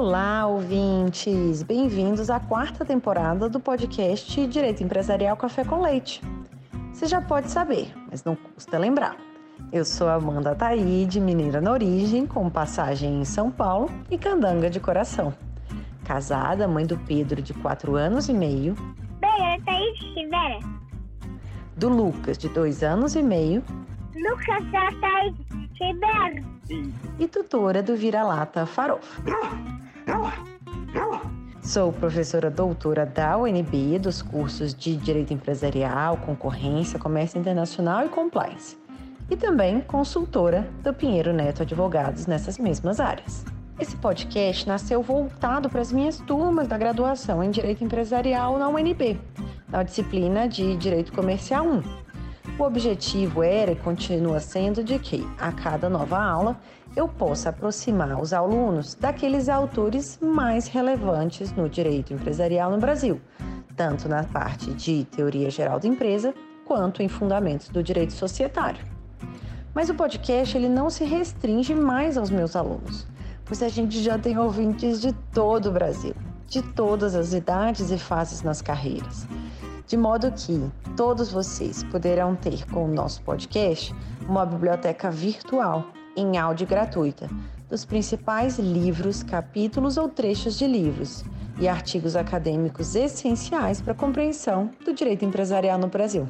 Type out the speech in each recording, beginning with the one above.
Olá, ouvintes! Bem-vindos à quarta temporada do podcast Direito Empresarial Café com Leite. Você já pode saber, mas não custa lembrar. Eu sou Amanda Taide, mineira na origem, com passagem em São Paulo e candanga de coração. Casada, mãe do Pedro, de 4 anos e meio. Bem, Taide Rivera. Do Lucas, de 2 anos e meio. Lucas Taide Rivera. E tutora do Vira-Lata Farofa. Sou professora doutora da UNB dos cursos de Direito Empresarial, Concorrência, Comércio Internacional e Compliance. E também consultora do Pinheiro Neto Advogados nessas mesmas áreas. Esse podcast nasceu voltado para as minhas turmas da graduação em Direito Empresarial na UNB, na disciplina de Direito Comercial 1. O objetivo era e continua sendo de que, a cada nova aula, eu possa aproximar os alunos daqueles autores mais relevantes no direito empresarial no Brasil, tanto na parte de teoria geral da empresa quanto em fundamentos do direito societário. Mas o podcast ele não se restringe mais aos meus alunos, pois a gente já tem ouvintes de todo o Brasil, de todas as idades e fases nas carreiras. De modo que todos vocês poderão ter com o nosso podcast uma biblioteca virtual em áudio gratuita dos principais livros, capítulos ou trechos de livros e artigos acadêmicos essenciais para a compreensão do direito empresarial no Brasil.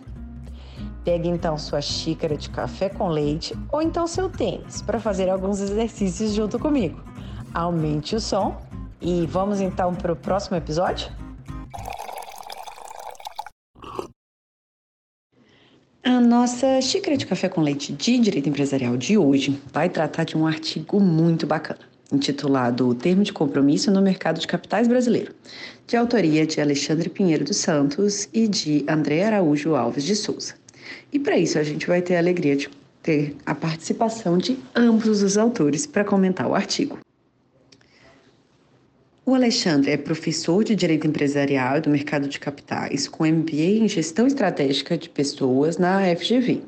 Pegue então sua xícara de café com leite ou então seu tênis para fazer alguns exercícios junto comigo. Aumente o som e vamos então para o próximo episódio? A nossa xícara de café com leite de direito empresarial de hoje vai tratar de um artigo muito bacana, intitulado O Termo de Compromisso no Mercado de Capitais Brasileiro, de autoria de Alexandre Pinheiro dos Santos e de André Araújo Alves de Souza. E para isso a gente vai ter a alegria de ter a participação de ambos os autores para comentar o artigo. O Alexandre é professor de Direito Empresarial e do Mercado de Capitais, com MBA em Gestão Estratégica de Pessoas na FGV,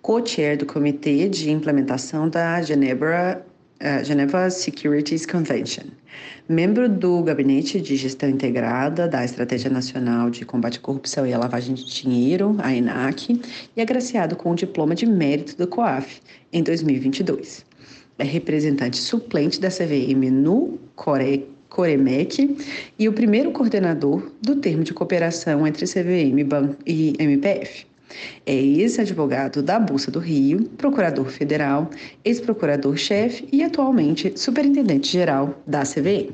co-chair do Comitê de Implementação da Genebra, uh, Geneva Securities Convention, membro do Gabinete de Gestão Integrada da Estratégia Nacional de Combate à Corrupção e à Lavagem de Dinheiro, a ENAC, e agraciado com o diploma de mérito do COAF em 2022. É representante suplente da CVM no COREC Coremec e o primeiro coordenador do termo de cooperação entre CVM e MPF. É ex-advogado da Bolsa do Rio, procurador federal, ex-procurador-chefe e atualmente superintendente-geral da CVM.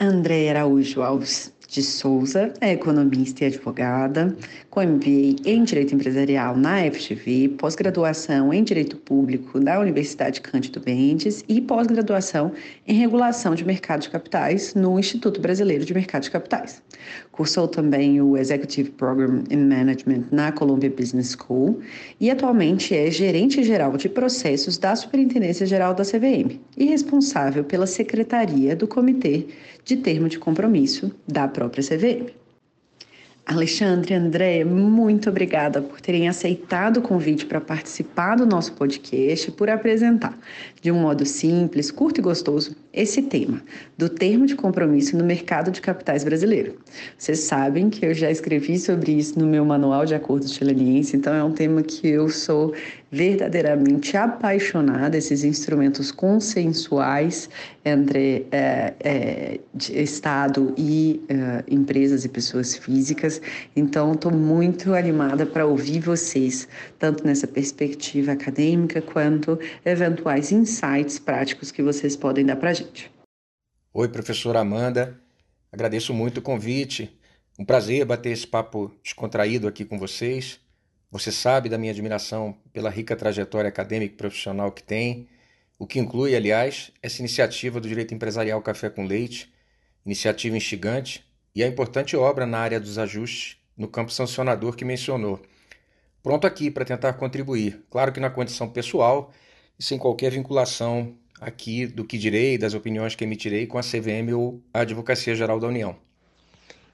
André Araújo Alves de Souza é economista e advogada, com MBA em Direito Empresarial na FGV, pós-graduação em Direito Público da Universidade Cândido Mendes e pós-graduação em Regulação de Mercado de Capitais no Instituto Brasileiro de Mercado de Capitais. Cursou também o Executive Program in Management na Columbia Business School e atualmente é gerente geral de processos da Superintendência Geral da CVM e responsável pela secretaria do Comitê de Termo de Compromisso da própria CVM. Alexandre, André, muito obrigada por terem aceitado o convite para participar do nosso podcast e por apresentar, de um modo simples, curto e gostoso, esse tema do termo de compromisso no mercado de capitais brasileiro. Vocês sabem que eu já escrevi sobre isso no meu manual de acordos chileniense, então é um tema que eu sou verdadeiramente apaixonada, esses instrumentos consensuais entre é, é, Estado e é, empresas e pessoas físicas. Então, estou muito animada para ouvir vocês, tanto nessa perspectiva acadêmica quanto eventuais insights práticos que vocês podem dar para a gente. Oi, professora Amanda. Agradeço muito o convite. Um prazer bater esse papo descontraído aqui com vocês. Você sabe da minha admiração pela rica trajetória acadêmica e profissional que tem, o que inclui, aliás, essa iniciativa do Direito Empresarial Café com Leite, iniciativa instigante e a importante obra na área dos ajustes no campo sancionador que mencionou. Pronto aqui para tentar contribuir, claro que na condição pessoal e sem qualquer vinculação aqui do que direi, das opiniões que emitirei com a CVM ou a Advocacia Geral da União.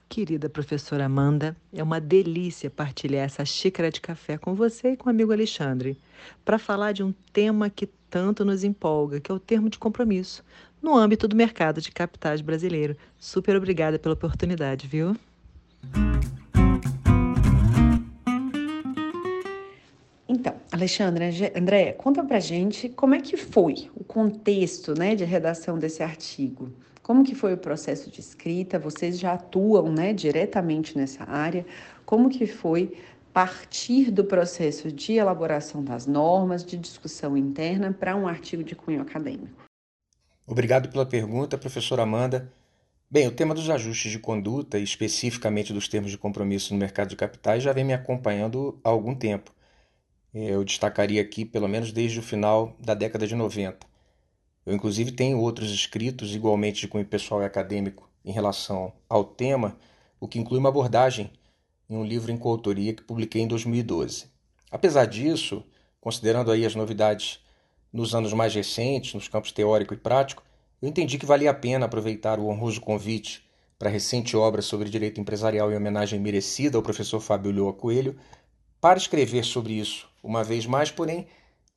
Querida professora Amanda, é uma delícia partilhar essa xícara de café com você e com o amigo Alexandre, para falar de um tema que tanto nos empolga, que é o termo de compromisso no âmbito do mercado de capitais brasileiro. Super obrigada pela oportunidade, viu? Então, Alexandre, André, conta pra gente como é que foi o contexto né, de redação desse artigo. Como que foi o processo de escrita? Vocês já atuam né, diretamente nessa área. Como que foi partir do processo de elaboração das normas, de discussão interna, para um artigo de cunho acadêmico? Obrigado pela pergunta, professora Amanda. Bem, o tema dos ajustes de conduta, especificamente dos termos de compromisso no mercado de capitais, já vem me acompanhando há algum tempo. Eu destacaria aqui, pelo menos desde o final da década de 90. Eu, inclusive, tenho outros escritos igualmente de cunho pessoal e acadêmico em relação ao tema, o que inclui uma abordagem em um livro em coautoria que publiquei em 2012. Apesar disso, considerando aí as novidades nos anos mais recentes, nos campos teórico e prático, eu entendi que valia a pena aproveitar o honroso convite para a recente obra sobre direito empresarial em homenagem merecida ao professor Fábio Lhoa Coelho para escrever sobre isso, uma vez mais, porém,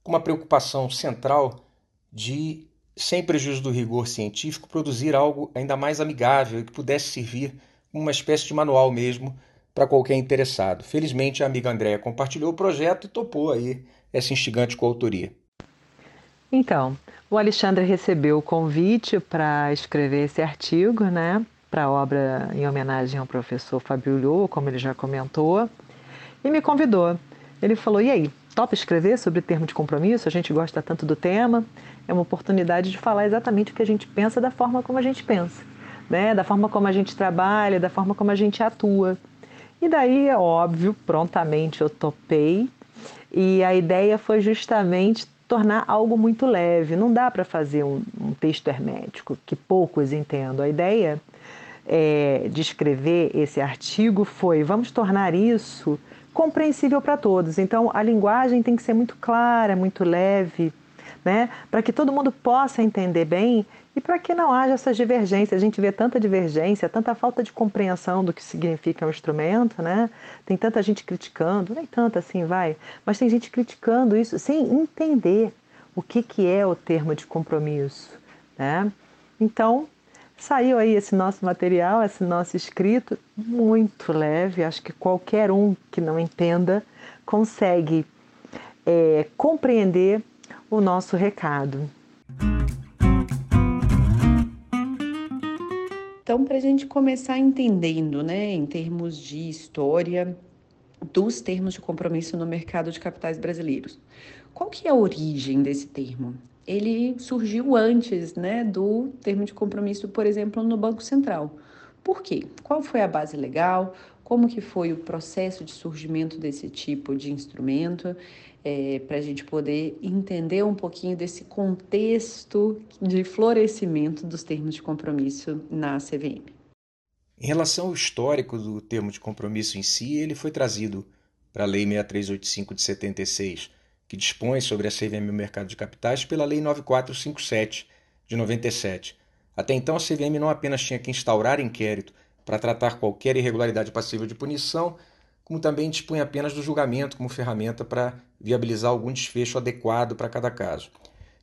com uma preocupação central de, sem prejuízo do rigor científico, produzir algo ainda mais amigável e que pudesse servir como uma espécie de manual mesmo para qualquer interessado. Felizmente, a amiga Andréa compartilhou o projeto e topou aí essa instigante coautoria. Então, o Alexandre recebeu o convite para escrever esse artigo, né, para a obra em homenagem ao professor Fabio Lho, como ele já comentou, e me convidou. Ele falou: "E aí, topa escrever sobre termo de compromisso? A gente gosta tanto do tema, é uma oportunidade de falar exatamente o que a gente pensa da forma como a gente pensa, né, da forma como a gente trabalha, da forma como a gente atua." E daí, é óbvio, prontamente eu topei. E a ideia foi justamente tornar algo muito leve. Não dá para fazer um, um, texto hermético, que poucos entendam. A ideia é, de escrever esse artigo foi: vamos tornar isso compreensível para todos. Então, a linguagem tem que ser muito clara, muito leve, né? para que todo mundo possa entender bem e para que não haja essas divergências. A gente vê tanta divergência, tanta falta de compreensão do que significa um instrumento, né? Tem tanta gente criticando, nem tanto assim, vai, mas tem gente criticando isso sem entender o que, que é o termo de compromisso, né? Então, saiu aí esse nosso material, esse nosso escrito, muito leve. Acho que qualquer um que não entenda consegue é, compreender o nosso recado. Então, para a gente começar entendendo, né, em termos de história, dos termos de compromisso no mercado de capitais brasileiros. Qual que é a origem desse termo? Ele surgiu antes, né, do termo de compromisso, por exemplo, no Banco Central. Por quê? Qual foi a base legal? Como que foi o processo de surgimento desse tipo de instrumento? é, para a gente poder entender um pouquinho desse contexto de florescimento dos termos de compromisso na CVM. Em relação ao histórico do termo de compromisso em si, ele foi trazido para a Lei 6385 de 76, que dispõe sobre a CVM e o mercado de capitais, pela Lei 9457 de 97. Até então, a CVM não apenas tinha que instaurar inquérito para tratar qualquer irregularidade passível de punição, como também dispõe apenas do julgamento como ferramenta para viabilizar algum desfecho adequado para cada caso.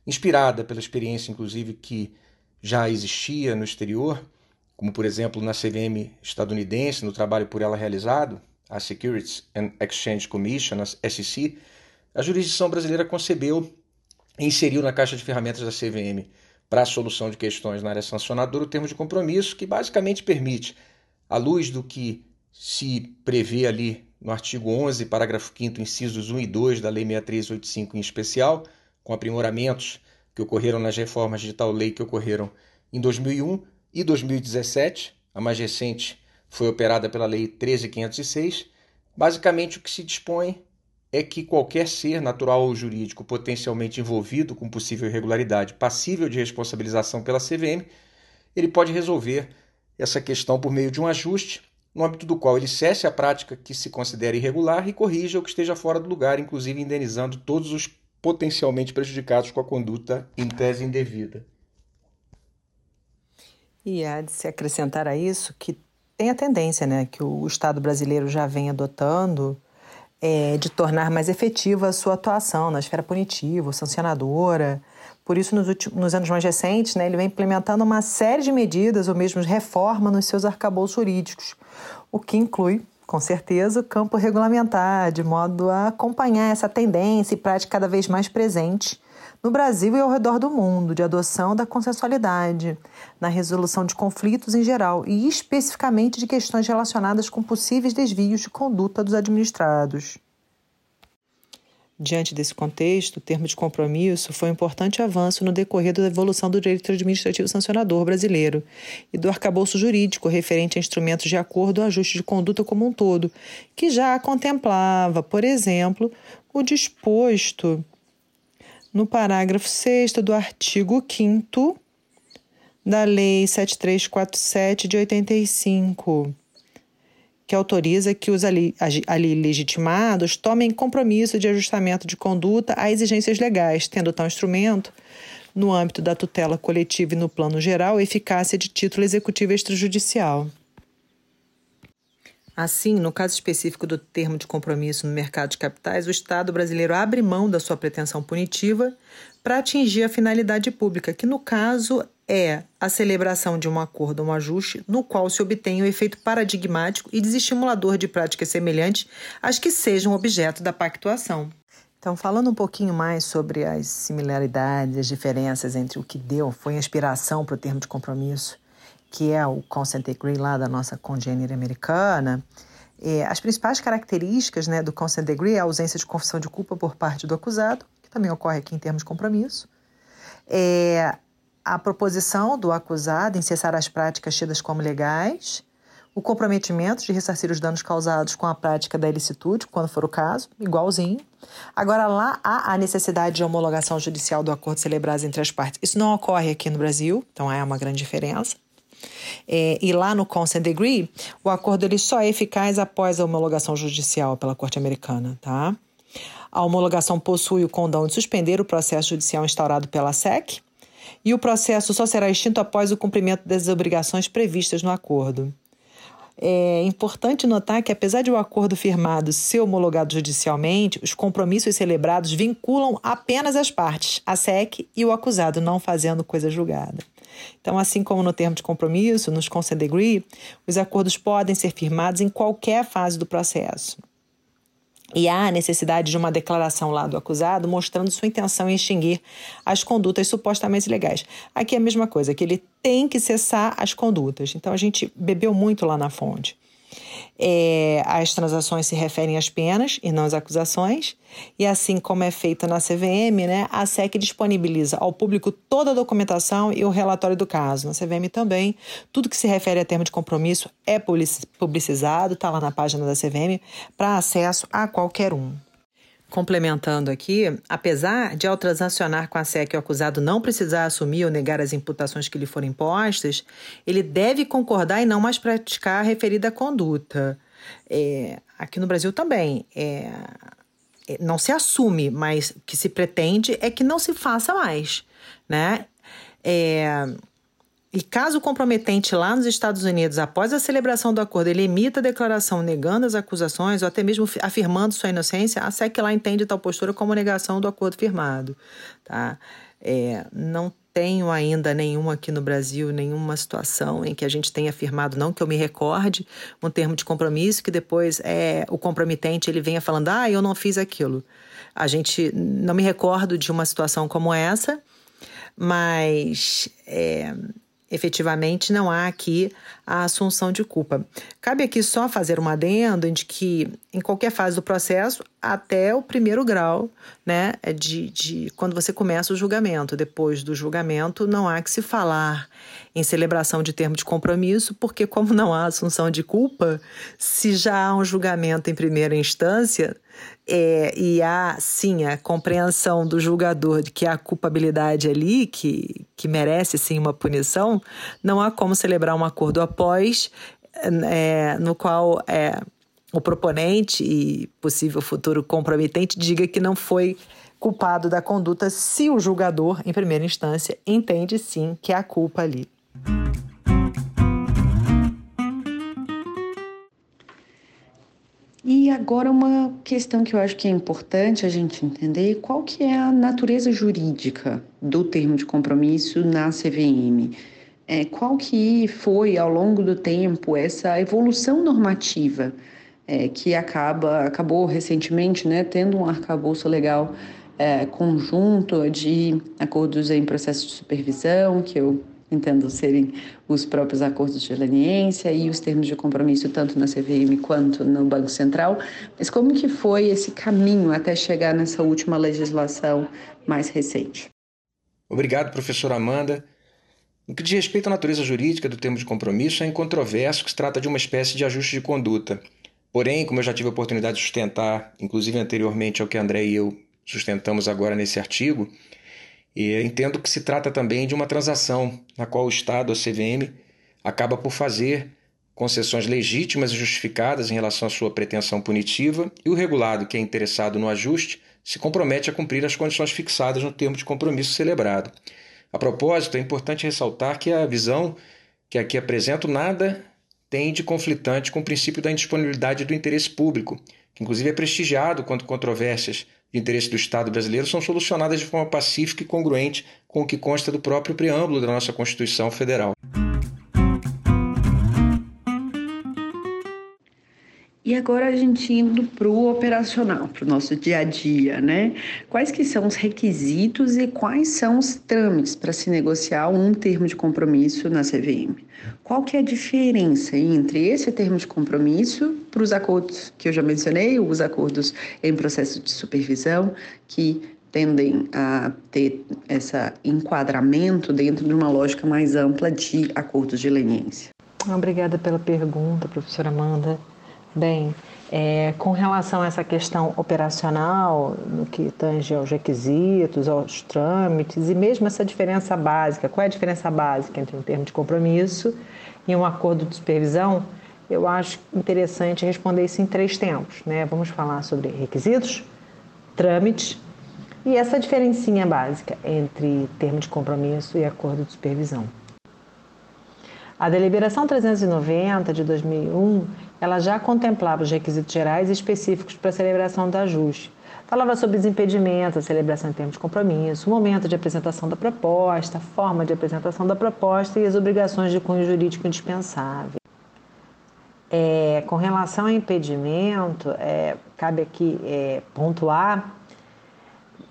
Inspirada pela experiência, inclusive, que já existia no exterior, como por exemplo na CVM estadunidense, no trabalho por ela realizado, a Securities and Exchange Commission, a SEC, a jurisdição brasileira concebeu e inseriu na caixa de ferramentas da CVM para a solução de questões na área sancionadora o termo de compromisso, que basicamente permite, à luz do que se prevê ali no artigo 11, parágrafo 5 incisos 1 e 2 da Lei 6385 em especial, com aprimoramentos que ocorreram nas reformas de tal lei que ocorreram em 2001 e 2017, a mais recente foi operada pela Lei 13506. Basicamente, o que se dispõe é que qualquer ser natural ou jurídico potencialmente envolvido com possível irregularidade passível de responsabilização pela CVM, ele pode resolver essa questão por meio de um ajuste no âmbito do qual ele cesse a prática que se considere irregular e corrija o que esteja fora do lugar, inclusive indenizando todos os potencialmente prejudicados com a conduta em tese indevida. E há de se acrescentar a isso que tem a tendência né, que o Estado brasileiro já vem adotando é, de tornar mais efetiva a sua atuação na esfera punitiva, sancionadora, Por isso, nos, últimos, nos anos mais recentes, né, ele vem implementando uma série de medidas ou mesmo reforma nos seus arcabouços jurídicos, o que inclui, com certeza, o campo regulamentar, de modo a acompanhar essa tendência e prática cada vez mais presente no Brasil e ao redor do mundo, de adoção da consensualidade, na resolução de conflitos em geral e especificamente de questões relacionadas com possíveis desvios de conduta dos administrados. Diante desse contexto, o termo de compromisso foi um importante avanço no decorrer da evolução do direito administrativo sancionador brasileiro e do arcabouço jurídico referente a instrumentos de acordo ou ajuste de conduta como um todo, que já contemplava, por exemplo, o disposto no parágrafo 6 do artigo 5 da Lei 7347 de 85 que autoriza que os ali, ali legitimados tomem compromisso de ajustamento de conduta a exigências legais, tendo tal instrumento, no âmbito da tutela coletiva e no plano geral, eficácia de título executivo extrajudicial. Assim, no caso específico do termo de compromisso no mercado de capitais, o Estado brasileiro abre mão da sua pretensão punitiva para atingir a finalidade pública, que no caso é a celebração de um acordo ou um ajuste no qual se obtenha o efeito paradigmático e desestimulador de práticas semelhantes às que sejam objeto da pactuação. Então, falando um pouquinho mais sobre as similaridades, as diferenças entre o que deu, foi inspiração para o termo de compromisso, que é o consent decree lá da nossa congênere americana, é, as principais características né, do consent decree é a ausência de confissão de culpa por parte do acusado, que também ocorre aqui em termos de compromisso, é, a proposição do acusado em cessar as práticas tidas como legais, o comprometimento de ressarcir os danos causados com a prática da ilicitude, quando for o caso, igualzinho. Agora, lá há a necessidade de homologação judicial do acordo celebrado entre as partes. Isso não ocorre aqui no Brasil, então é uma grande diferença. É, e lá no consent degree, o acordo ele só é eficaz após a homologação judicial pela Corte Americana, tá? A homologação possui o condão de suspender o processo judicial instaurado pela SEC, e o processo só será extinto após o cumprimento das obrigações previstas no acordo. É importante notar que, apesar de o acordo firmado ser homologado judicialmente, os compromissos celebrados vinculam apenas as partes, a SEC e o acusado, não fazendo coisa julgada. Então, assim como no termo de compromisso, nos consent decree, os acordos podem ser firmados em qualquer fase do processo. E há necessidade de uma declaração lá do acusado mostrando sua intenção em extinguir as condutas supostamente legais. Aqui é a mesma coisa, que ele tem que cessar as condutas. Então a gente bebeu muito lá na fonte. É, as transações se referem às penas e não às acusações, e assim como é feito na CVM, né, a SEC disponibiliza ao público toda a documentação e o relatório do caso. Na CVM também, tudo que se refere a termo de compromisso é publicizado, está lá na página da CVM, para acesso a qualquer um. Complementando aqui, apesar de ao transacionar com a SEC o acusado não precisar assumir ou negar as imputações que lhe forem impostas, ele deve concordar e não mais praticar a referida conduta. É, aqui no Brasil também. É, é não se assume, mas o que se pretende é que não se faça mais. Né? É, e caso o comprometente lá nos Estados Unidos, após a celebração do acordo, ele emita a declaração negando as acusações ou até mesmo afirmando sua inocência, a SEC lá entende tal postura como negação do acordo firmado. Tá? É, não tenho ainda nenhuma aqui no Brasil, nenhuma situação em que a gente tenha afirmado, não que eu me recorde, um termo de compromisso que depois é o comprometente ele venha falando, ah, eu não fiz aquilo. A gente não me recordo de uma situação como essa, mas é, efetivamente não há aqui a assunção de culpa. Cabe aqui só fazer um adendo de que, em qualquer fase do processo, até o primeiro grau, né, de, de quando você começa o julgamento. Depois do julgamento, não há que se falar em celebração de termo de compromisso, porque, como não há assunção de culpa, se já há um julgamento em primeira instância, é, e há, sim, a compreensão do julgador de que há culpabilidade ali, que, que merece, sim, uma punição, não há como celebrar um acordo após, é, no qual é, o proponente e possível futuro comprometente diga que não foi culpado da conduta se o julgador, em primeira instância, entende, sim, que há culpa ali. Agora uma questão que eu acho que é importante a gente entender, qual que é a natureza jurídica do termo de compromisso na CVM? É, qual que foi, ao longo do tempo, essa evolução normativa é, que acaba, acabou recentemente né, tendo um arcabouço legal é, conjunto de acordos em processo de supervisão, que eu entendo serem os próprios acordos de leniência e os termos de compromisso tanto na CVM quanto no Banco Central. Mas como que foi esse caminho até chegar nessa última legislação mais recente? Obrigado, professora Amanda. No que diz respeito à natureza jurídica do termo de compromisso, é incontroverso que se trata de uma espécie de ajuste de conduta. Porém, como eu já tive a oportunidade de sustentar, inclusive anteriormente ao que André e eu sustentamos agora nesse artigo, e entendo que se trata também de uma transação na qual o Estado, a CVM, acaba por fazer concessões legítimas e justificadas em relação à sua pretensão punitiva, e o regulado, que é interessado no ajuste, se compromete a cumprir as condições fixadas no termo de compromisso celebrado. A propósito, é importante ressaltar que a visão que aqui apresento nada tem de conflitante com o princípio da indisponibilidade do interesse público, que inclusive é prestigiado quando controvérsias de interesse do Estado brasileiro são solucionadas de forma pacífica e congruente com o que consta do próprio preâmbulo da nossa Constituição Federal. E agora a gente indo para o operacional, para o nosso dia a dia, né? Quais que são os requisitos e quais são os trâmites para se negociar um termo de compromisso na CVM? Qual que é a diferença entre esse termo de compromisso para os acordos que eu já mencionei, os acordos em processo de supervisão, que tendem a ter esse enquadramento dentro de uma lógica mais ampla de acordos de leniência? Obrigada pela pergunta, professora Amanda. Bem, é, com relação a essa questão operacional, no que tange aos requisitos, aos trâmites e mesmo essa diferença básica, qual é a diferença básica entre um termo de compromisso e um acordo de supervisão? Eu acho interessante responder isso em três tempos. Né? Vamos falar sobre requisitos, trâmites e essa diferencinha básica entre termo de compromisso e acordo de supervisão. A deliberação 390 de 2001 ela já contemplava os requisitos gerais e específicos para a celebração do ajuste. Falava sobre os impedimentos, a celebração em termos de compromisso, o momento de apresentação da proposta, a forma de apresentação da proposta e as obrigações de cunho jurídico indispensável. É, com relação ao impedimento, é, cabe aqui é, pontuar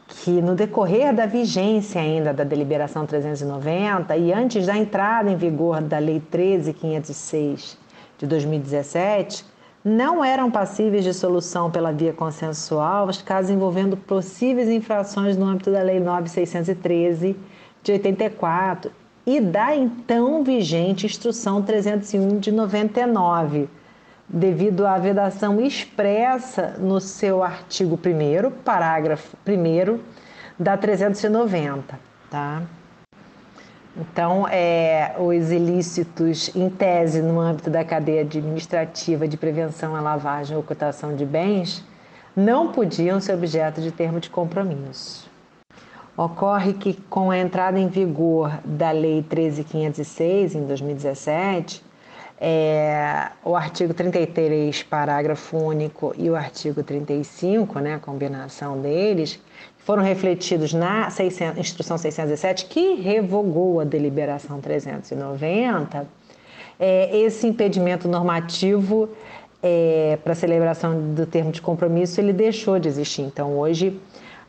que no decorrer da vigência ainda da deliberação 390 e antes da entrada em vigor da Lei 13506 de 2017 não eram passíveis de solução pela via consensual os casos envolvendo possíveis infrações no âmbito da Lei 9613 de 84 e da então vigente Instrução 301 de 99, devido à vedação expressa no seu artigo 1 parágrafo 1 da 390, tá? Então, é, os ilícitos, em tese, no âmbito da cadeia administrativa de prevenção à lavagem ou ocultação de bens, não podiam ser objeto de termo de compromisso. Ocorre que, com a entrada em vigor da Lei 13.506, em 2017, é, o artigo 33, parágrafo único, e o artigo 35, né, a combinação deles, foram refletidos na 600, Instrução 607, que revogou a deliberação 390, é, esse impedimento normativo é, para celebração do termo de compromisso ele deixou de existir. Então, hoje,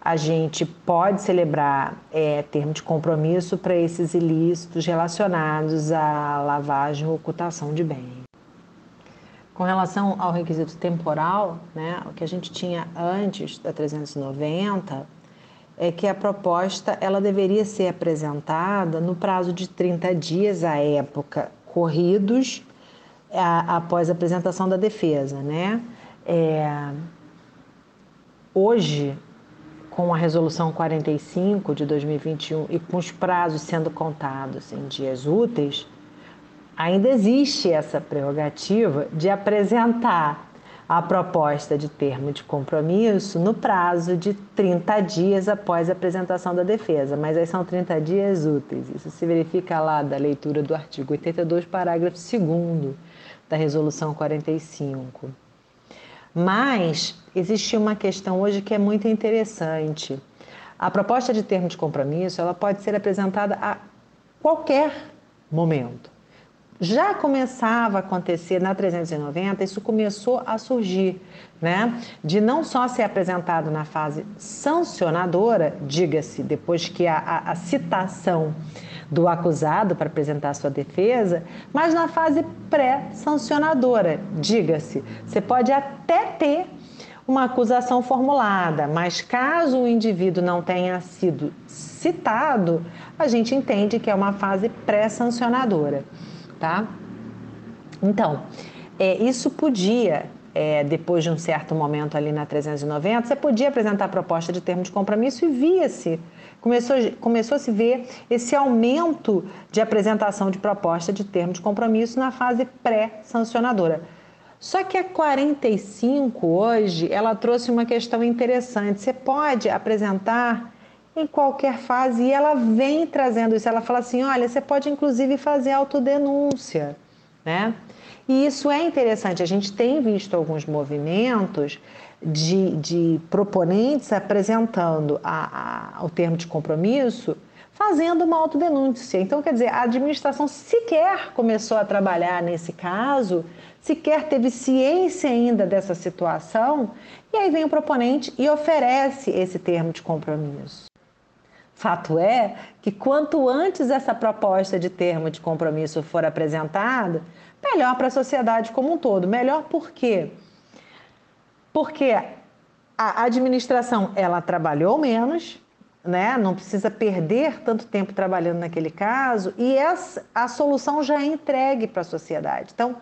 a gente pode celebrar é, termo de compromisso para esses ilícitos relacionados à lavagem ou ocultação de bens. Com relação ao requisito temporal, né, o que a gente tinha antes da 390 é que a proposta ela deveria ser apresentada no prazo de 30 dias à época corridos a, após a apresentação da defesa, né? É, hoje, com a resolução 45 de 2021 e com os prazos sendo contados em dias úteis, ainda existe essa prerrogativa de apresentar a proposta de termo de compromisso no prazo de 30 dias após a apresentação da defesa, mas aí são 30 dias úteis. Isso se verifica lá da leitura do artigo 82, parágrafo 2 da Resolução 45. Mas existe uma questão hoje que é muito interessante. A proposta de termo de compromisso ela pode ser apresentada a qualquer momento. Já começava a acontecer na 390, isso começou a surgir, né? De não só ser apresentado na fase sancionadora, diga-se, depois que a, a, a citação do acusado para apresentar sua defesa, mas na fase pré-sancionadora, diga-se, você pode até ter uma acusação formulada, mas caso o indivíduo não tenha sido citado, a gente entende que é uma fase pré-sancionadora, tá? Então, é, isso podia, é, depois de um certo momento ali na 390, você podia apresentar a proposta de termo de compromisso e via-se, começou, começou a se ver esse aumento de apresentação de proposta de termo de compromisso na fase pré-sancionadora. Só que a 45 hoje, ela trouxe uma questão interessante. Você pode apresentar em qualquer fase e ela vem trazendo isso. Ela fala assim: olha, você pode inclusive fazer autodenúncia, né? E isso é interessante. A gente tem visto alguns movimentos de, de proponentes apresentando a, a, o termo de compromisso fazendo uma autodenúncia. Então, quer dizer, a administração sequer começou a trabalhar nesse caso sequer teve ciência ainda dessa situação, e aí vem o proponente e oferece esse termo de compromisso. Fato é que quanto antes essa proposta de termo de compromisso for apresentada, melhor para a sociedade como um todo. Melhor por quê? Porque a administração ela trabalhou menos, né? não precisa perder tanto tempo trabalhando naquele caso, e essa, a solução já é entregue para a sociedade. Então,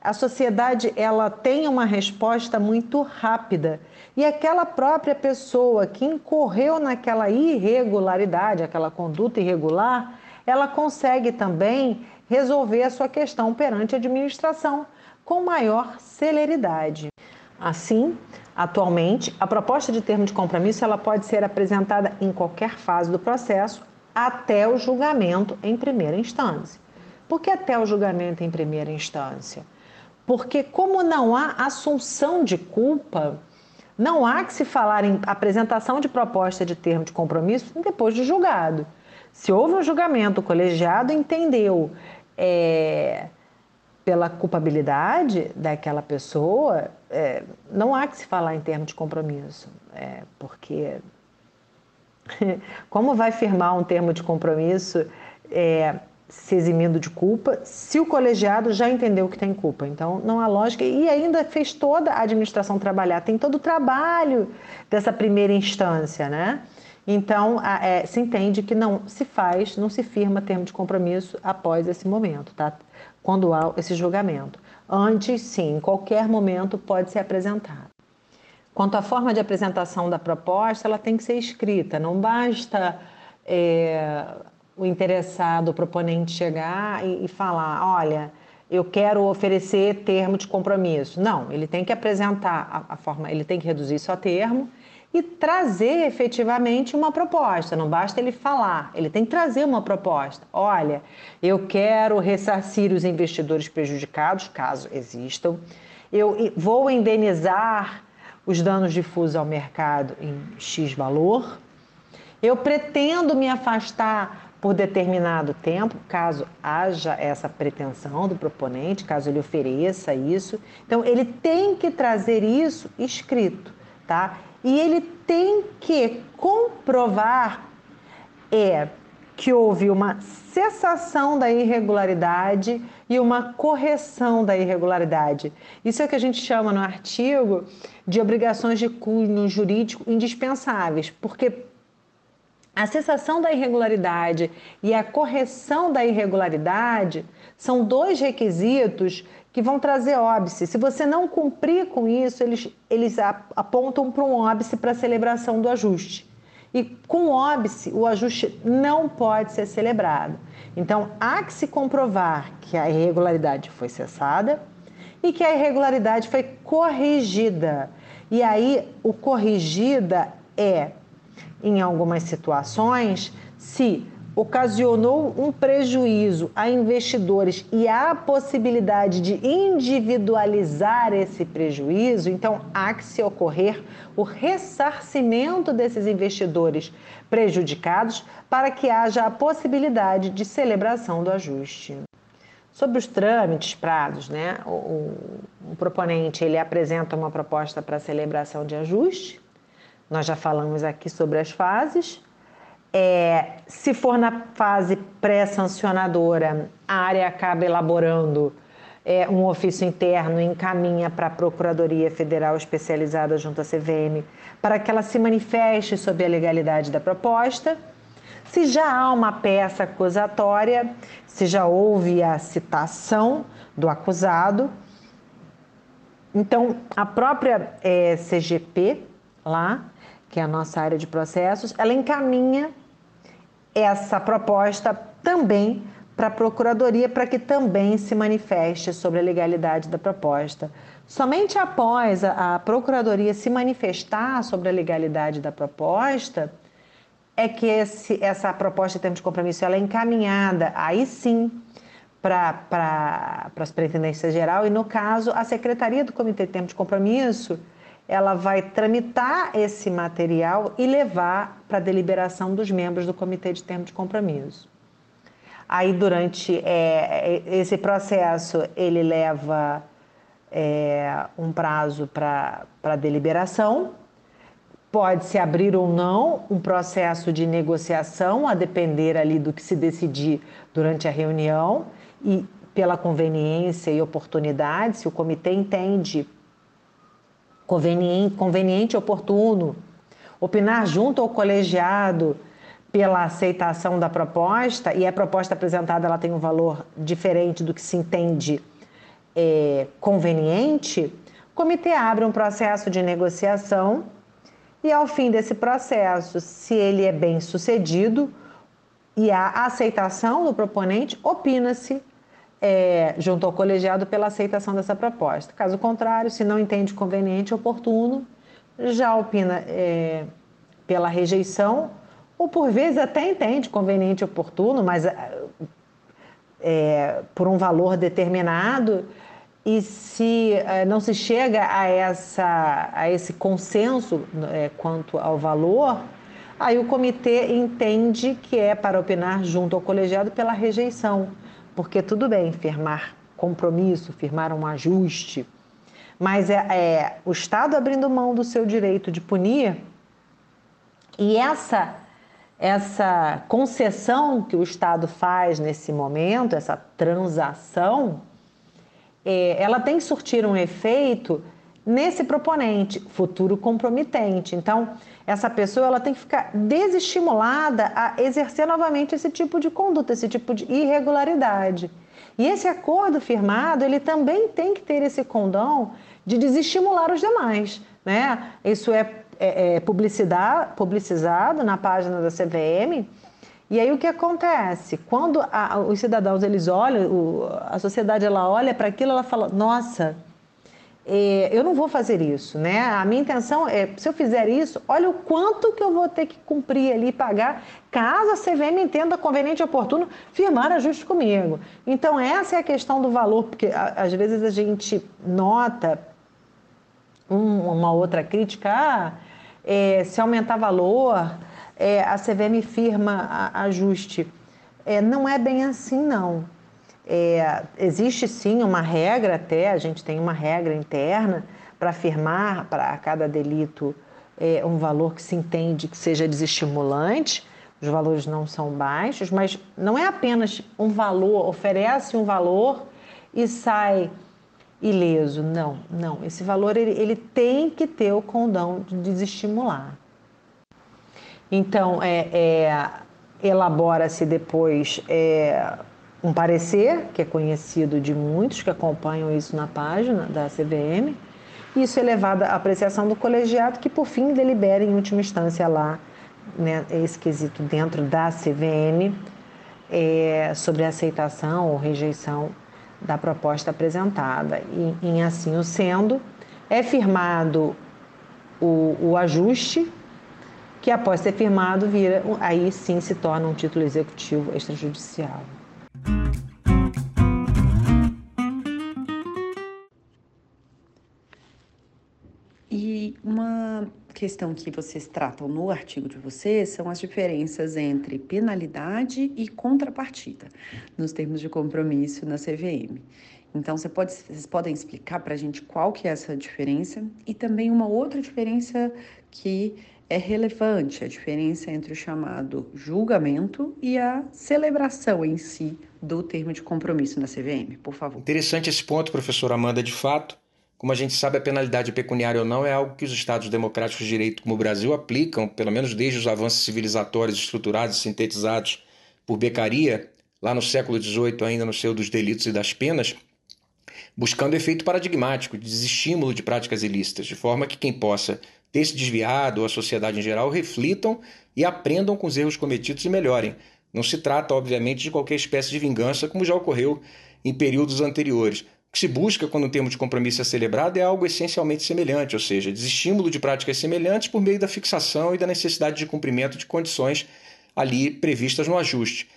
a sociedade ela tem uma resposta muito rápida e aquela própria pessoa que incorreu naquela irregularidade, aquela conduta irregular, ela consegue também resolver a sua questão perante a administração com maior celeridade. Assim, atualmente, a proposta de termo de compromisso ela pode ser apresentada em qualquer fase do processo até o julgamento em primeira instância. Por que até o julgamento em primeira instância? Porque, como não há assunção de culpa, não há que se falar em apresentação de proposta de termo de compromisso depois de julgado. Se houve um julgamento, o colegiado entendeu é, pela culpabilidade daquela pessoa, é, não há que se falar em termo de compromisso, é, porque como vai firmar um termo de compromisso é, se eximindo de culpa, se o colegiado já entendeu que tem culpa. Então, não há lógica. E ainda fez toda a administração trabalhar, tem todo o trabalho dessa primeira instância, né? Então, é, se entende que não se faz, não se firma termo de compromisso após esse momento, tá? Quando há esse julgamento. Antes, sim, em qualquer momento pode ser apresentado. Quanto à forma de apresentação da proposta, ela tem que ser escrita, não basta. É, o interessado, o proponente chegar e, e falar: olha, eu quero oferecer termo de compromisso. Não, ele tem que apresentar a, a, forma, ele tem que reduzir a termo e trazer efetivamente uma proposta. Não basta ele falar, ele tem que trazer uma proposta. Olha, eu quero ressarcir os investidores prejudicados, caso existam. Eu vou indenizar os danos difusos ao mercado em X valor. Eu pretendo me afastar por determinado tempo, caso haja essa pretensão do proponente, caso ele ofereça isso. Então, ele tem que trazer isso escrito, tá? E ele tem que comprovar é que houve uma cessação da irregularidade e uma correção da irregularidade. Isso é o que a gente chama no artigo de obrigações de cunho jurídico indispensáveis, porque a cessação da irregularidade e a correção da irregularidade são dois requisitos que vão trazer óbice. Se você não cumprir com isso, eles, eles apontam para um óbice para a celebração do ajuste. E com óbice, o ajuste não pode ser celebrado. Então, há que se comprovar que a irregularidade foi cessada e que a irregularidade foi corrigida. E aí, o corrigida é em algumas situações, se ocasionou um prejuízo a investidores e há a possibilidade de individualizar esse prejuízo, então há que se ocorrer o ressarcimento desses investidores prejudicados para que haja a possibilidade de celebração do ajuste. Sobre os trâmites, prazos, né? O, o, o proponente ele apresenta uma proposta para celebração de ajuste. Nós já falamos aqui sobre as fases. É, se for na fase pré-sancionadora, a área acaba elaborando é, um ofício interno e encaminha para a Procuradoria Federal Especializada junto à CVM para que ela se manifeste sobre a legalidade da proposta. Se já há uma peça acusatória, se já houve a citação do acusado, então a própria é, CGP lá, que é a nossa área de processos, ela encaminha essa proposta também para a Procuradoria para que também se manifeste sobre a legalidade da proposta. Somente após a, a Procuradoria se manifestar sobre a legalidade da proposta, é que esse, essa proposta de termo de compromisso ela é encaminhada, aí sim, para a Superintendência Geral e, no caso, a Secretaria do Comitê de Termo de Compromisso ela vai tramitar esse material e levar para a deliberação dos membros do Comitê de Termo de Compromisso. Aí, durante é, esse processo, ele leva é, um prazo para deliberação, pode-se abrir ou não um processo de negociação, a depender ali do que se decidir durante a reunião e pela conveniência e oportunidade, se o comitê entende conveniente, e oportuno, opinar junto ao colegiado pela aceitação da proposta e a proposta apresentada ela tem um valor diferente do que se entende é, conveniente, o comitê abre um processo de negociação e ao fim desse processo, se ele é bem sucedido e há aceitação do proponente, opina-se é, junto ao colegiado pela aceitação dessa proposta. Caso contrário, se não entende conveniente ou oportuno, já opina é, pela rejeição, ou por vezes até entende conveniente e oportuno, mas é, por um valor determinado, e se é, não se chega a, essa, a esse consenso é, quanto ao valor, aí o comitê entende que é para opinar junto ao colegiado pela rejeição porque tudo bem firmar compromisso, firmar um ajuste, mas é, é o Estado abrindo mão do seu direito de punir e essa essa concessão que o Estado faz nesse momento, essa transação, é, ela tem que surtir um efeito nesse proponente, futuro comprometente. Então, essa pessoa ela tem que ficar desestimulada a exercer novamente esse tipo de conduta, esse tipo de irregularidade. E esse acordo firmado, ele também tem que ter esse condão de desestimular os demais. Né? Isso é, é, é publicizado na página da CVM. E aí o que acontece? Quando a, os cidadãos eles olham, o, a sociedade ela olha para aquilo, ela fala: nossa, eu não vou fazer isso, né? A minha intenção é, se eu fizer isso, olha o quanto que eu vou ter que cumprir ali, pagar, caso a CVM entenda conveniente e oportuno firmar ajuste comigo. Então, essa é a questão do valor, porque às vezes a gente nota um, uma outra crítica, ah, é, se aumentar valor, é, a CVM firma ajuste. É, não é bem assim, não. É, existe sim uma regra, até a gente tem uma regra interna para afirmar para cada delito é, um valor que se entende que seja desestimulante. Os valores não são baixos, mas não é apenas um valor, oferece um valor e sai ileso. Não, não. Esse valor ele, ele tem que ter o condão de desestimular. Então, é, é elabora-se depois é, um parecer, que é conhecido de muitos que acompanham isso na página da CVM. Isso é levado à apreciação do colegiado, que por fim delibera em última instância lá, né, esse quesito dentro da CVM, é, sobre a aceitação ou rejeição da proposta apresentada. E, em assim o sendo, é firmado o, o ajuste, que após ser firmado vira, aí sim se torna um título executivo extrajudicial. Questão que vocês tratam no artigo de vocês são as diferenças entre penalidade e contrapartida nos termos de compromisso na CVM. Então, você pode, vocês podem explicar para a gente qual que é essa diferença e também uma outra diferença que é relevante, a diferença entre o chamado julgamento e a celebração em si do termo de compromisso na CVM, por favor. Interessante esse ponto, professora Amanda, de fato. Como a gente sabe, a penalidade pecuniária ou não é algo que os Estados democráticos de direito como o Brasil aplicam, pelo menos desde os avanços civilizatórios estruturados e sintetizados por Beccaria, lá no século XVIII, ainda no seu dos delitos e das penas, buscando efeito paradigmático de desestímulo de práticas ilícitas, de forma que quem possa ter se desviado ou a sociedade em geral reflitam e aprendam com os erros cometidos e melhorem. Não se trata, obviamente, de qualquer espécie de vingança, como já ocorreu em períodos anteriores. O que se busca quando um termo de compromisso é celebrado é algo essencialmente semelhante, ou seja, desestímulo de práticas semelhantes por meio da fixação e da necessidade de cumprimento de condições ali previstas no ajuste,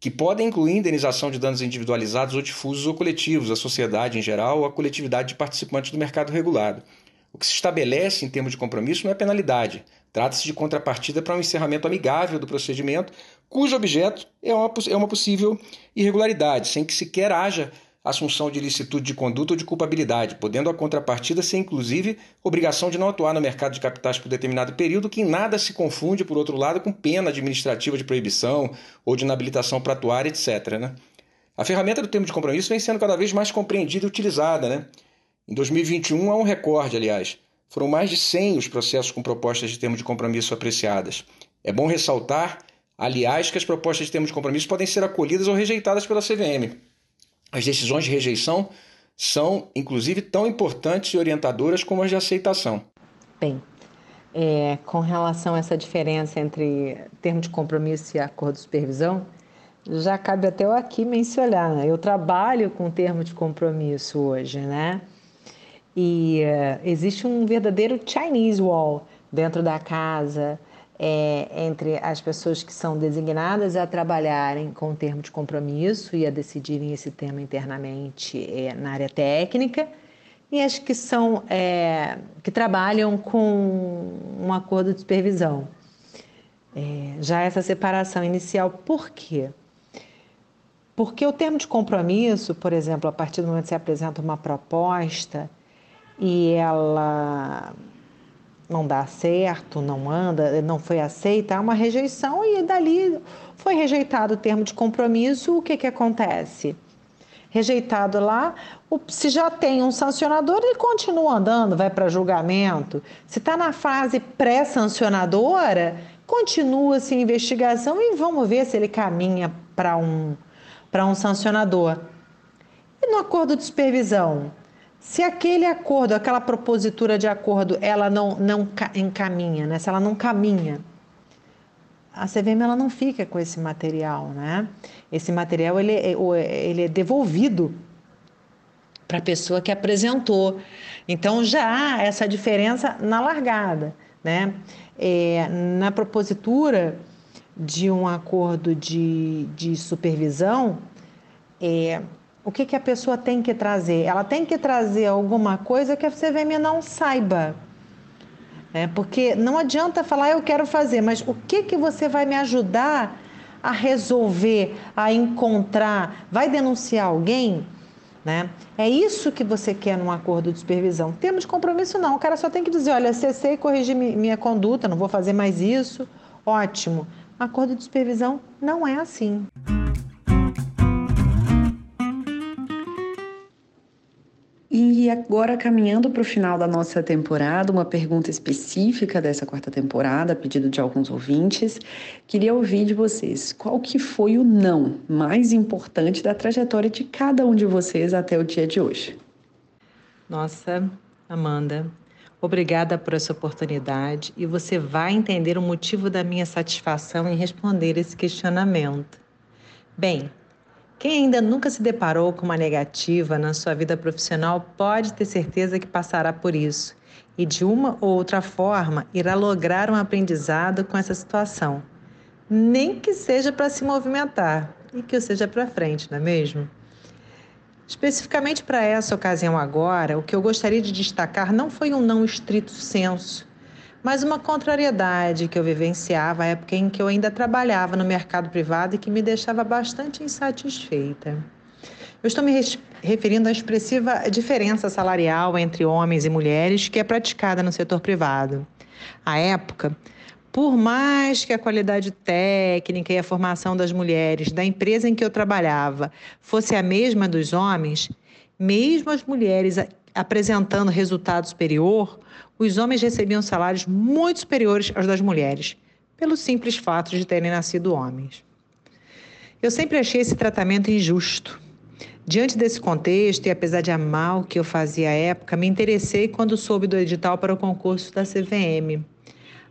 que podem incluir indenização de danos individualizados ou difusos ou coletivos, à sociedade em geral ou à coletividade de participantes do mercado regulado. O que se estabelece em termos de compromisso não é penalidade. Trata-se de contrapartida para um encerramento amigável do procedimento, cujo objeto é uma, é uma possível irregularidade, sem que sequer haja assunção de ilicitude de conduta ou de culpabilidade, podendo a contrapartida ser, inclusive, obrigação de não atuar no mercado de capitais por determinado período, que em nada se confunde, por outro lado, com pena administrativa de proibição ou de inabilitação para atuar, etc. Né? A ferramenta do termo de compromisso vem sendo cada vez mais compreendida e utilizada, né? Em 2021 há um recorde, aliás. Foram mais de 100 os processos com propostas de termo de compromisso apreciadas. É bom ressaltar, aliás, que as propostas de termo de compromisso podem ser acolhidas ou rejeitadas pela CVM. As decisões de rejeição são, inclusive, tão importantes e orientadoras como as de aceitação. Bem, é, com relação a essa diferença entre termo de compromisso e acordo de supervisão, já cabe até eu aqui mencionar. Né? Eu trabalho com termo de compromisso hoje, né? E uh, existe um verdadeiro Chinese wall dentro da casa, é, entre as pessoas que são designadas a trabalharem com o termo de compromisso e a decidirem esse tema internamente é, na área técnica, e as que são é, que trabalham com um acordo de supervisão. É, já essa separação inicial, por quê? Porque o termo de compromisso, por exemplo, a partir do momento que se apresenta uma proposta, e ela não dá certo, não anda, não foi aceita, há uma rejeição e dali foi rejeitado o termo de compromisso, o que, que acontece? Rejeitado lá, se já tem um sancionador, ele continua andando, vai para julgamento. Se está na fase pré-sancionadora, continua-se a investigação e vamos ver se ele caminha para um, um sancionador. E no acordo de supervisão? Se aquele acordo, aquela propositura de acordo, ela não, não encaminha, né? se ela não caminha, a CVM ela não fica com esse material, né? Esse material ele, é, ele é devolvido para a pessoa que apresentou. Então já há essa diferença na largada, né? É, na propositura de um acordo de, de supervisão, é, o que, que a pessoa tem que trazer? Ela tem que trazer alguma coisa que a CVM não saiba. É, porque não adianta falar, eu quero fazer, mas o que, que você vai me ajudar a resolver, a encontrar? Vai denunciar alguém? Né? É isso que você quer num acordo de supervisão. Temos compromisso, não. O cara só tem que dizer: olha, cessei, corrigi minha conduta, não vou fazer mais isso. Ótimo. Acordo de supervisão não é assim. Agora, caminhando para o final da nossa temporada, uma pergunta específica dessa quarta temporada, a pedido de alguns ouvintes. Queria ouvir de vocês qual que foi o não mais importante da trajetória de cada um de vocês até o dia de hoje. Nossa, Amanda, obrigada por essa oportunidade e você vai entender o motivo da minha satisfação em responder esse questionamento. Bem, Quem ainda nunca se deparou com uma negativa na sua vida profissional pode ter certeza que passará por isso e, de uma ou outra forma, irá lograr um aprendizado com essa situação. Nem que seja para se movimentar e que o seja para frente, não é mesmo? Especificamente para essa ocasião agora, o que eu gostaria de destacar não foi um não estrito senso, mas uma contrariedade que eu vivenciava à época em que eu ainda trabalhava no mercado privado e que me deixava bastante insatisfeita. Eu estou me referindo à expressiva diferença salarial entre homens e mulheres que é praticada no setor privado. À época, por mais que a qualidade técnica e a formação das mulheres da empresa em que eu trabalhava fosse a mesma dos homens, mesmo as mulheres apresentando resultado superior, os homens recebiam salários muito superiores aos das mulheres, pelo simples fato de terem nascido homens. Eu sempre achei esse tratamento injusto. Diante desse contexto, e apesar de amar o que eu fazia à época, me interessei quando soube do edital para o concurso da CVM.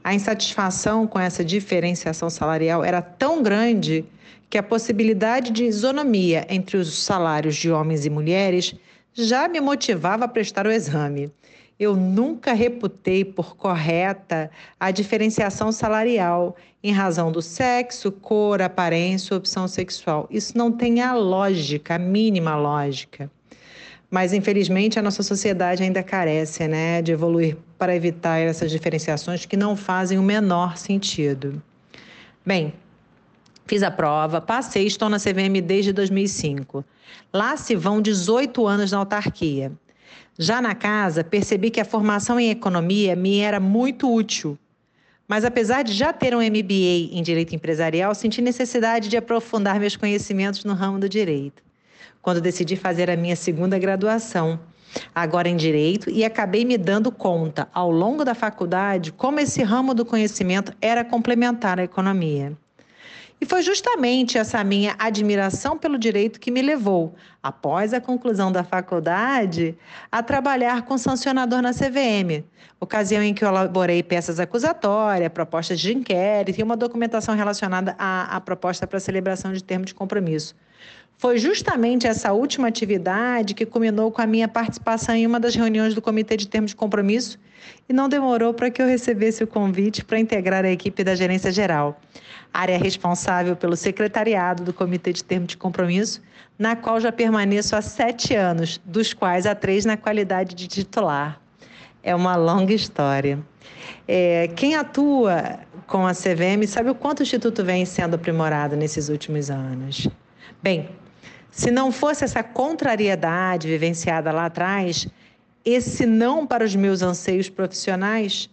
A insatisfação com essa diferenciação salarial era tão grande que a possibilidade de isonomia entre os salários de homens e mulheres já me motivava a prestar o exame. Eu nunca reputei por correta a diferenciação salarial em razão do sexo, cor, aparência ou opção sexual. Isso não tem a lógica, a mínima lógica. Mas, infelizmente, a nossa sociedade ainda carece né, de evoluir para evitar essas diferenciações que não fazem o menor sentido. Bem, Fiz a prova, passei, estou na CVM desde 2005. Lá se vão 18 anos na autarquia. Já na casa, percebi que a formação em economia me era muito útil. Mas apesar de já ter um MBA em direito empresarial, senti necessidade de aprofundar meus conhecimentos no ramo do direito. Quando decidi fazer a minha segunda graduação, agora em direito, e acabei me dando conta, ao longo da faculdade, como esse ramo do conhecimento era complementar à economia. E foi justamente essa minha admiração pelo direito que me levou, após a conclusão da faculdade, a trabalhar com sancionador na CVM, ocasião em que eu elaborei peças acusatórias, propostas de inquérito e uma documentação relacionada à, à proposta para celebração de termo de compromisso. Foi justamente essa última atividade que culminou com a minha participação em uma das reuniões do Comitê de Termos de Compromisso e não demorou para que eu recebesse o convite para integrar a equipe da Gerência Geral área responsável pelo secretariado do Comitê de Termo de Compromisso, na qual já permaneço há sete anos, dos quais há três na qualidade de titular. É uma longa história. É, quem atua com a CVM sabe o quanto o Instituto vem sendo aprimorado nesses últimos anos. Bem, se não fosse essa contrariedade vivenciada lá atrás, esse não para os meus anseios profissionais,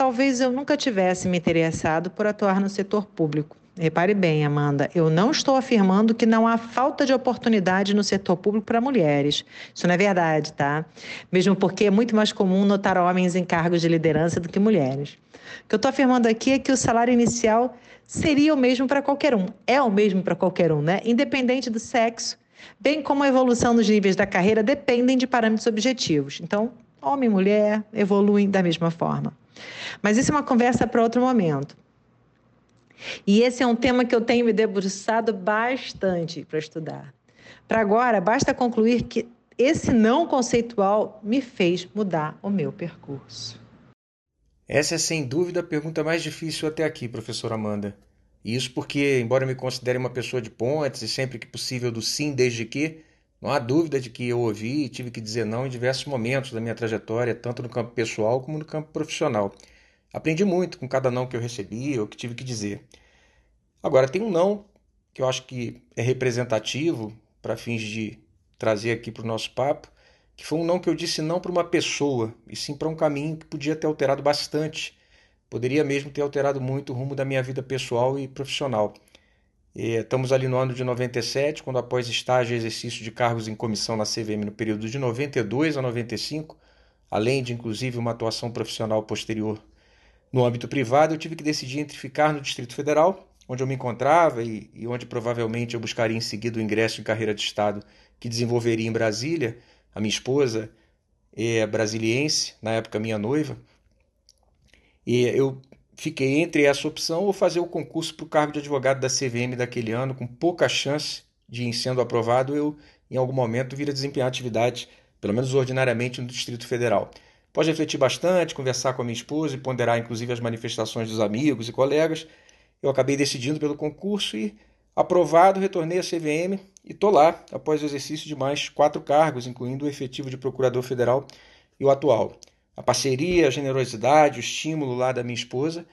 talvez eu nunca tivesse me interessado por atuar no setor público. Repare bem, Amanda, eu não estou afirmando que não há falta de oportunidade no setor público para mulheres. Isso não é verdade, tá? Mesmo porque é muito mais comum notar homens em cargos de liderança do que mulheres. O que eu estou afirmando aqui é que o salário inicial seria o mesmo para qualquer um. É o mesmo para qualquer um, né? Independente do sexo, bem como a evolução dos níveis da carreira dependem de parâmetros objetivos. Então, homem e mulher evoluem da mesma forma. Mas isso é uma conversa para outro momento. E esse é um tema que eu tenho me debruçado bastante para estudar. Para agora, basta concluir que esse não conceitual me fez mudar o meu percurso. Essa é sem dúvida a pergunta mais difícil até aqui, professora Amanda. E isso porque, embora eu me considere uma pessoa de pontes e sempre que possível do sim desde que, não há dúvida de que eu ouvi e tive que dizer não em diversos momentos da minha trajetória, tanto no campo pessoal como no campo profissional. Aprendi muito com cada não que eu recebi ou que tive que dizer. Agora, tem um não que eu acho que é representativo para fins de trazer aqui para o nosso papo, que foi um não que eu disse não para uma pessoa, e sim para um caminho que podia ter alterado bastante. Poderia mesmo ter alterado muito o rumo da minha vida pessoal e profissional. Estamos ali no ano de 97, quando após estágio e exercício de cargos em comissão na CVM no período de 92 a 95, além de inclusive uma atuação profissional posterior no âmbito privado, eu tive que decidir entre ficar no Distrito Federal, onde eu me encontrava e, e onde provavelmente eu buscaria em seguida o ingresso em carreira de Estado que desenvolveria em Brasília. A minha esposa é brasiliense, na época minha noiva, e eu Fiquei entre essa opção ou fazer o concurso para o cargo de advogado da CVM daquele ano, com pouca chance de, em sendo aprovado, eu, em algum momento, vir a desempenhar atividades, pelo menos ordinariamente, no Distrito Federal. Pode refletir bastante, conversar com a minha esposa e ponderar, inclusive, as manifestações dos amigos e colegas. Eu acabei decidindo pelo concurso e, aprovado, retornei à CVM e estou lá, após o exercício de mais quatro cargos, incluindo o efetivo de Procurador Federal e o atual. A parceria, a generosidade, o estímulo lá da minha esposa,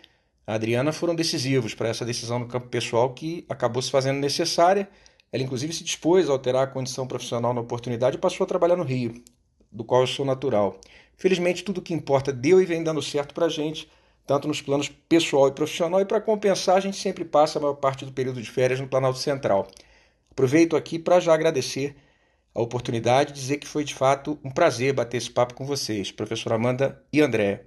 a Adriana, foram decisivos para essa decisão no campo pessoal que acabou se fazendo necessária. Ela, inclusive, se dispôs a alterar a condição profissional na oportunidade e passou a trabalhar no Rio, do qual eu sou natural. Felizmente, tudo o que importa deu e vem dando certo para a gente, tanto nos planos pessoal e profissional, e para compensar, a gente sempre passa a maior parte do período de férias no Planalto Central. Aproveito aqui para já agradecer a oportunidade de dizer que foi de fato um prazer bater esse papo com vocês, professora Amanda e André.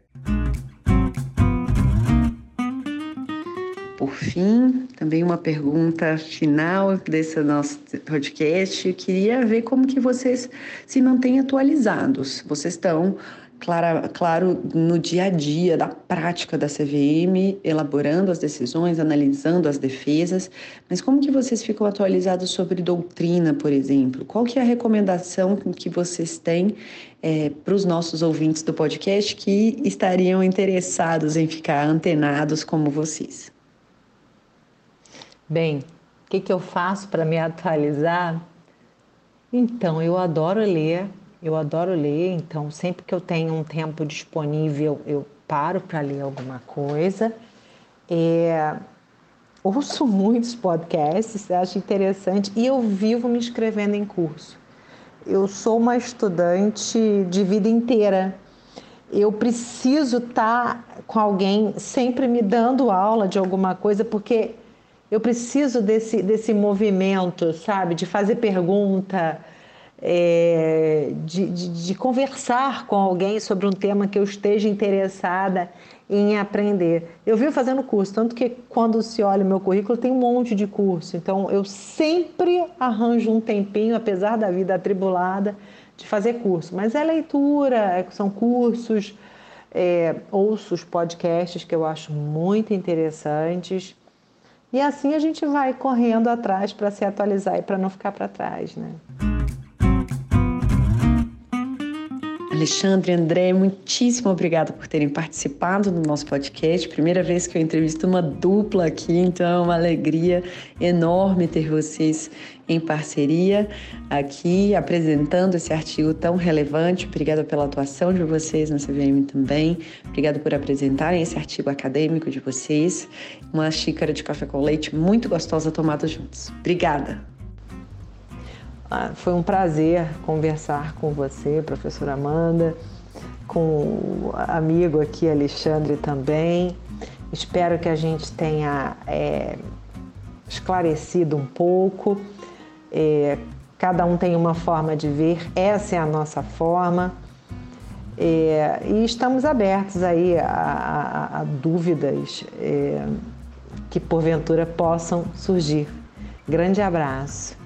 Por fim, também uma pergunta final desse nosso podcast. Eu queria ver como que vocês se mantêm atualizados. Vocês estão clara, claro, no dia a dia da prática da CVM, elaborando as decisões, analisando as defesas, mas como que vocês ficam atualizados sobre doutrina, por exemplo? Qual que é a recomendação que vocês têm é, para os nossos ouvintes do podcast que estariam interessados em ficar antenados como vocês? Bem, o que, que eu faço para me atualizar? Então, eu adoro ler, eu adoro ler, então sempre que eu tenho um tempo disponível, eu paro para ler alguma coisa. É, ouço muitos podcasts, acho interessante e eu vivo me inscrevendo em curso. Eu sou uma estudante de vida inteira. Eu preciso estar tá com alguém sempre me dando aula de alguma coisa, porque eu preciso desse, desse movimento, sabe? De fazer pergunta, é, de, de, de, conversar com alguém sobre um tema que eu esteja interessada em aprender. Eu vivo fazendo curso, tanto que quando se olha o meu currículo tem um monte de curso, então eu sempre arranjo um tempinho, apesar da vida atribulada, de fazer curso. Mas é leitura, é, são cursos, é, ouço os podcasts que eu acho muito interessantes. E assim a gente vai correndo atrás para se atualizar e para não ficar para trás, né? Alexandre, André, muitíssimo obrigada por terem participado do nosso podcast. Primeira vez que eu entrevisto uma dupla aqui, então é uma alegria enorme ter vocês em parceria aqui apresentando esse artigo tão relevante. Obrigada pela atuação de vocês na CVM também. Obrigada por apresentarem esse artigo acadêmico de vocês. Uma xícara de café com leite muito gostosa tomada juntos. Obrigada. Ah, foi um prazer conversar com você, professora Amanda, com o amigo aqui, Alexandre, também. Espero que a gente tenha é, esclarecido um pouco. É, cada um tem uma forma de ver, essa é a nossa forma. É, e estamos abertos aí a, a, a dúvidas é, que porventura possam surgir. Grande abraço.